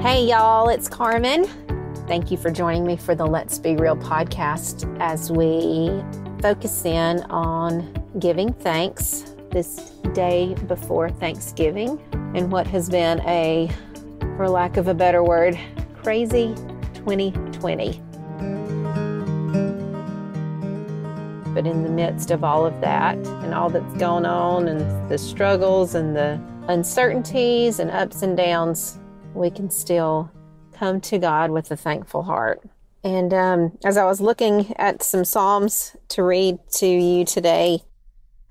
Hey, y'all, it's Carmen. Thank you for joining me for the Let's Be Real podcast as we focus in on giving thanks this day before Thanksgiving and what has been a, for lack of a better word, crazy 2020. But in the midst of all of that and all that's going on and the struggles and the uncertainties and ups and downs, we can still come to God with a thankful heart. And um, as I was looking at some Psalms to read to you today,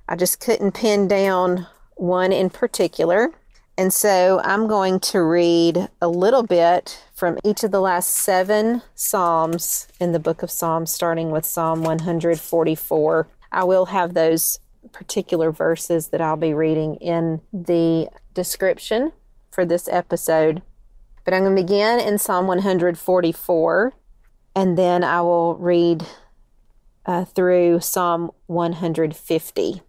I just couldn't pin down one in particular. And so I'm going to read a little bit from each of the last seven Psalms in the book of Psalms, starting with Psalm 144. I will have those particular verses that I'll be reading in the description for this episode. But I'm going to begin in Psalm 144, and then I will read uh, through Psalm 150,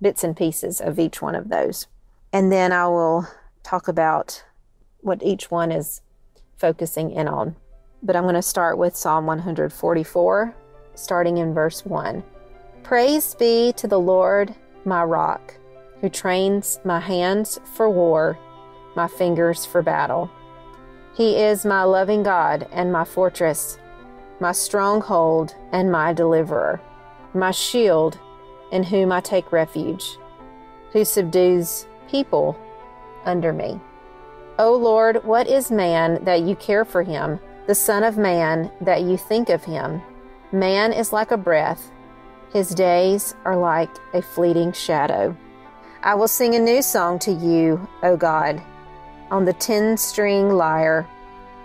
bits and pieces of each one of those. And then I will talk about what each one is focusing in on. But I'm going to start with Psalm 144, starting in verse 1. Praise be to the Lord, my rock, who trains my hands for war, my fingers for battle. He is my loving God and my fortress, my stronghold and my deliverer, my shield in whom I take refuge, who subdues people under me. O Lord, what is man that you care for him, the Son of Man that you think of him? Man is like a breath, his days are like a fleeting shadow. I will sing a new song to you, O God on the ten string lyre.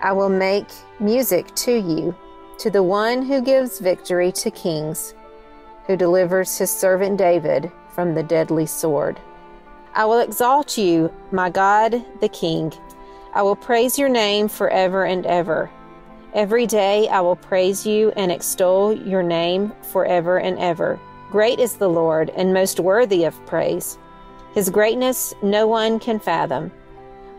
I will make music to you, to the one who gives victory to kings, who delivers his servant David from the deadly sword. I will exalt you, my God, the King. I will praise your name forever and ever. Every day I will praise you and extol your name forever and ever. Great is the Lord and most worthy of praise. His greatness no one can fathom.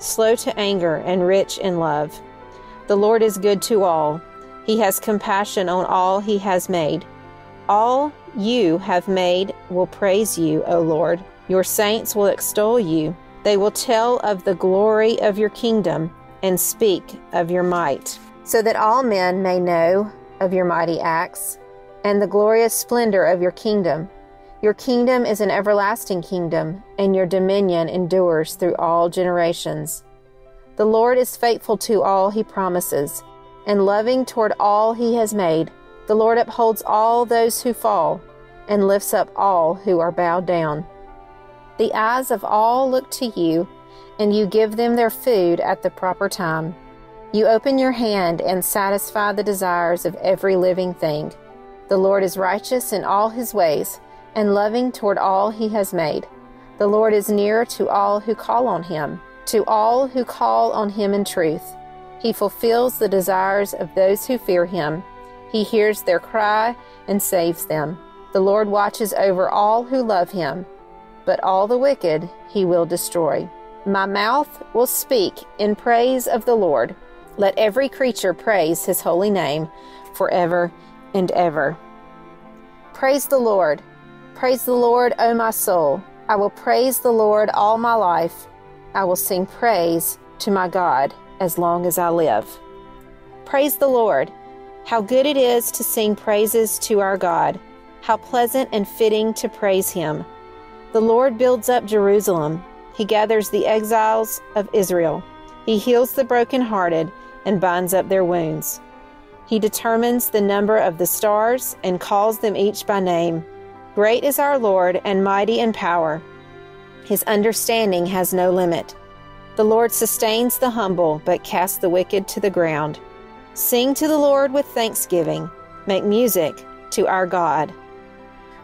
slow to anger, and rich in love. The Lord is good to all. He has compassion on all he has made. All you have made will praise you, O Lord. Your saints will extol you. They will tell of the glory of your kingdom and speak of your might, so that all men may know of your mighty acts and the glorious splendor of your kingdom. Your kingdom is an everlasting kingdom, and your dominion endures through all generations. The Lord is faithful to all he promises, and loving toward all he has made. The Lord upholds all those who fall, and lifts up all who are bowed down. The eyes of all look to you, and you give them their food at the proper time. You open your hand and satisfy the desires of every living thing. The Lord is righteous in all his ways and loving toward all he has made. The Lord is near to all who call on him, to all who call on him in truth. He fulfills the desires of those who fear him. He hears their cry and saves them. The Lord watches over all who love him, but all the wicked he will destroy. My mouth will speak in praise of the Lord. Let every creature praise his holy name forever and ever. Praise the Lord. Praise the Lord, O my soul. I will praise the Lord all my life. I will sing praise to my God as long as I live. Praise the Lord. How good it is to sing praises to our God. How pleasant and fitting to praise Him. The Lord builds up Jerusalem. He gathers the exiles of Israel. He heals the brokenhearted and binds up their wounds. He determines the number of the stars and calls them each by name. Great is our Lord and mighty in power. His understanding has no limit. The Lord sustains the humble, but casts the wicked to the ground. Sing to the Lord with thanksgiving. Make music to our God.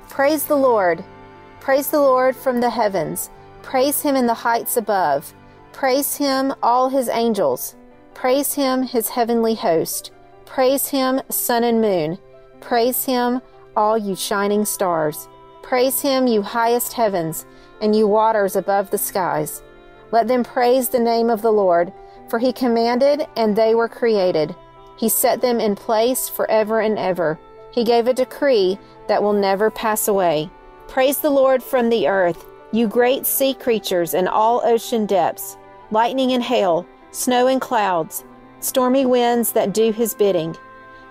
Praise the Lord. Praise the Lord from the heavens. Praise him in the heights above. Praise him, all his angels. Praise him, his heavenly host. Praise him, sun and moon. Praise him, all you shining stars. Praise him, you highest heavens, and you waters above the skies. Let them praise the name of the Lord, for he commanded, and they were created. He set them in place forever and ever. He gave a decree that will never pass away. Praise the Lord from the earth, you great sea creatures and all ocean depths, lightning and hail, snow and clouds, stormy winds that do his bidding.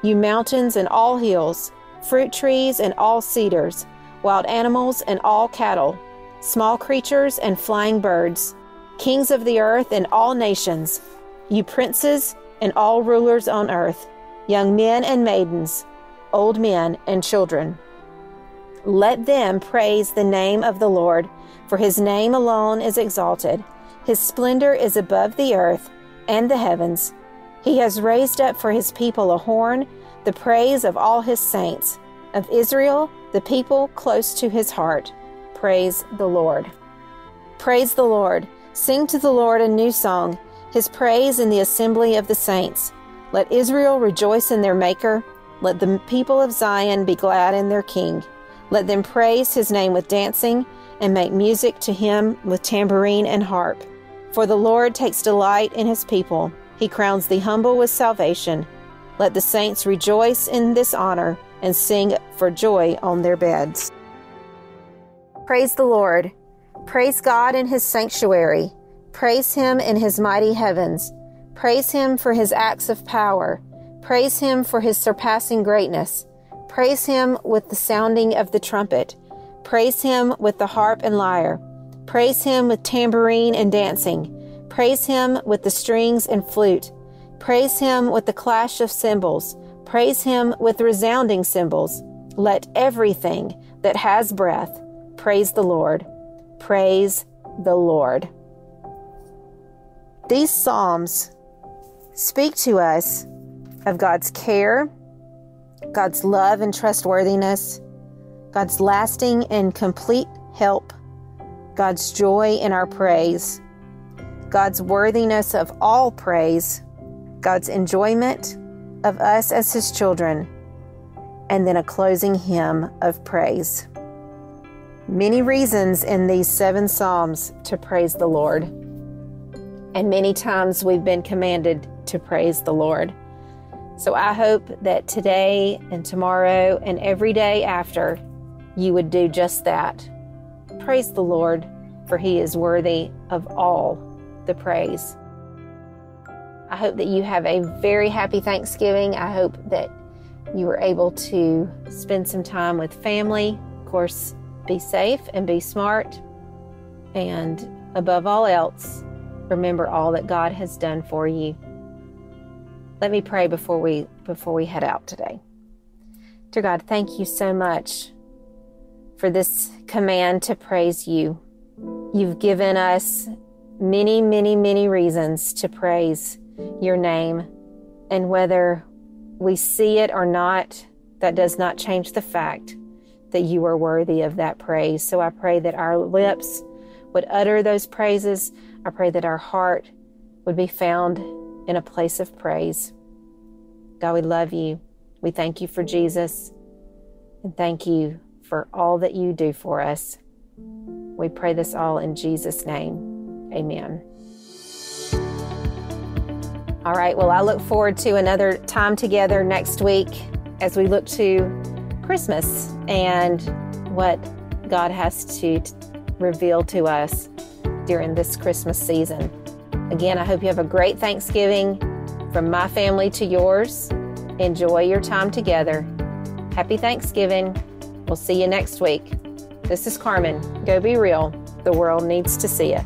You mountains and all hills, fruit trees and all cedars, wild animals and all cattle, small creatures and flying birds, kings of the earth and all nations, you princes and all rulers on earth, young men and maidens, old men and children. Let them praise the name of the Lord, for his name alone is exalted. His splendor is above the earth and the heavens. He has raised up for his people a horn, the praise of all his saints, of Israel, the people close to his heart. Praise the Lord. Praise the Lord. Sing to the Lord a new song, his praise in the assembly of the saints. Let Israel rejoice in their Maker. Let the people of Zion be glad in their King. Let them praise his name with dancing and make music to him with tambourine and harp. For the Lord takes delight in his people. He crowns the humble with salvation. Let the saints rejoice in this honor and sing for joy on their beds. Praise the Lord. Praise God in his sanctuary. Praise him in his mighty heavens. Praise him for his acts of power. Praise him for his surpassing greatness. Praise him with the sounding of the trumpet. Praise him with the harp and lyre. Praise him with tambourine and dancing. Praise him with the strings and flute. Praise him with the clash of cymbals. Praise him with resounding cymbals. Let everything that has breath praise the Lord. Praise the Lord. These Psalms speak to us of God's care, God's love and trustworthiness, God's lasting and complete help, God's joy in our praise, God's worthiness of all praise, God's enjoyment of us as His children, and then a closing hymn of praise. Many reasons in these seven Psalms to praise the Lord. And many times we've been commanded to praise the Lord. So I hope that today and tomorrow and every day after, you would do just that. Praise the Lord, for he is worthy of all the praise. I hope that you have a very happy Thanksgiving. I hope that you were able to spend some time with family. Of course, be safe and be smart. And above all else, remember all that God has done for you. Let me pray before we before we head out today. Dear God, thank you so much for this command to praise you. You've given us many, many, many reasons to praise your name. And whether we see it or not, that does not change the fact that you are worthy of that praise. So I pray that our lips would utter those praises. I pray that our heart would be found in a place of praise. God, we love you. We thank you for Jesus. And thank you for all that you do for us. We pray this all in Jesus' name. Amen. All right, well, I look forward to another time together next week as we look to Christmas and what God has to reveal to us during this Christmas season. Again, I hope you have a great Thanksgiving from my family to yours. Enjoy your time together. Happy Thanksgiving. We'll see you next week. This is Carmen. Go be real. The world needs to see it.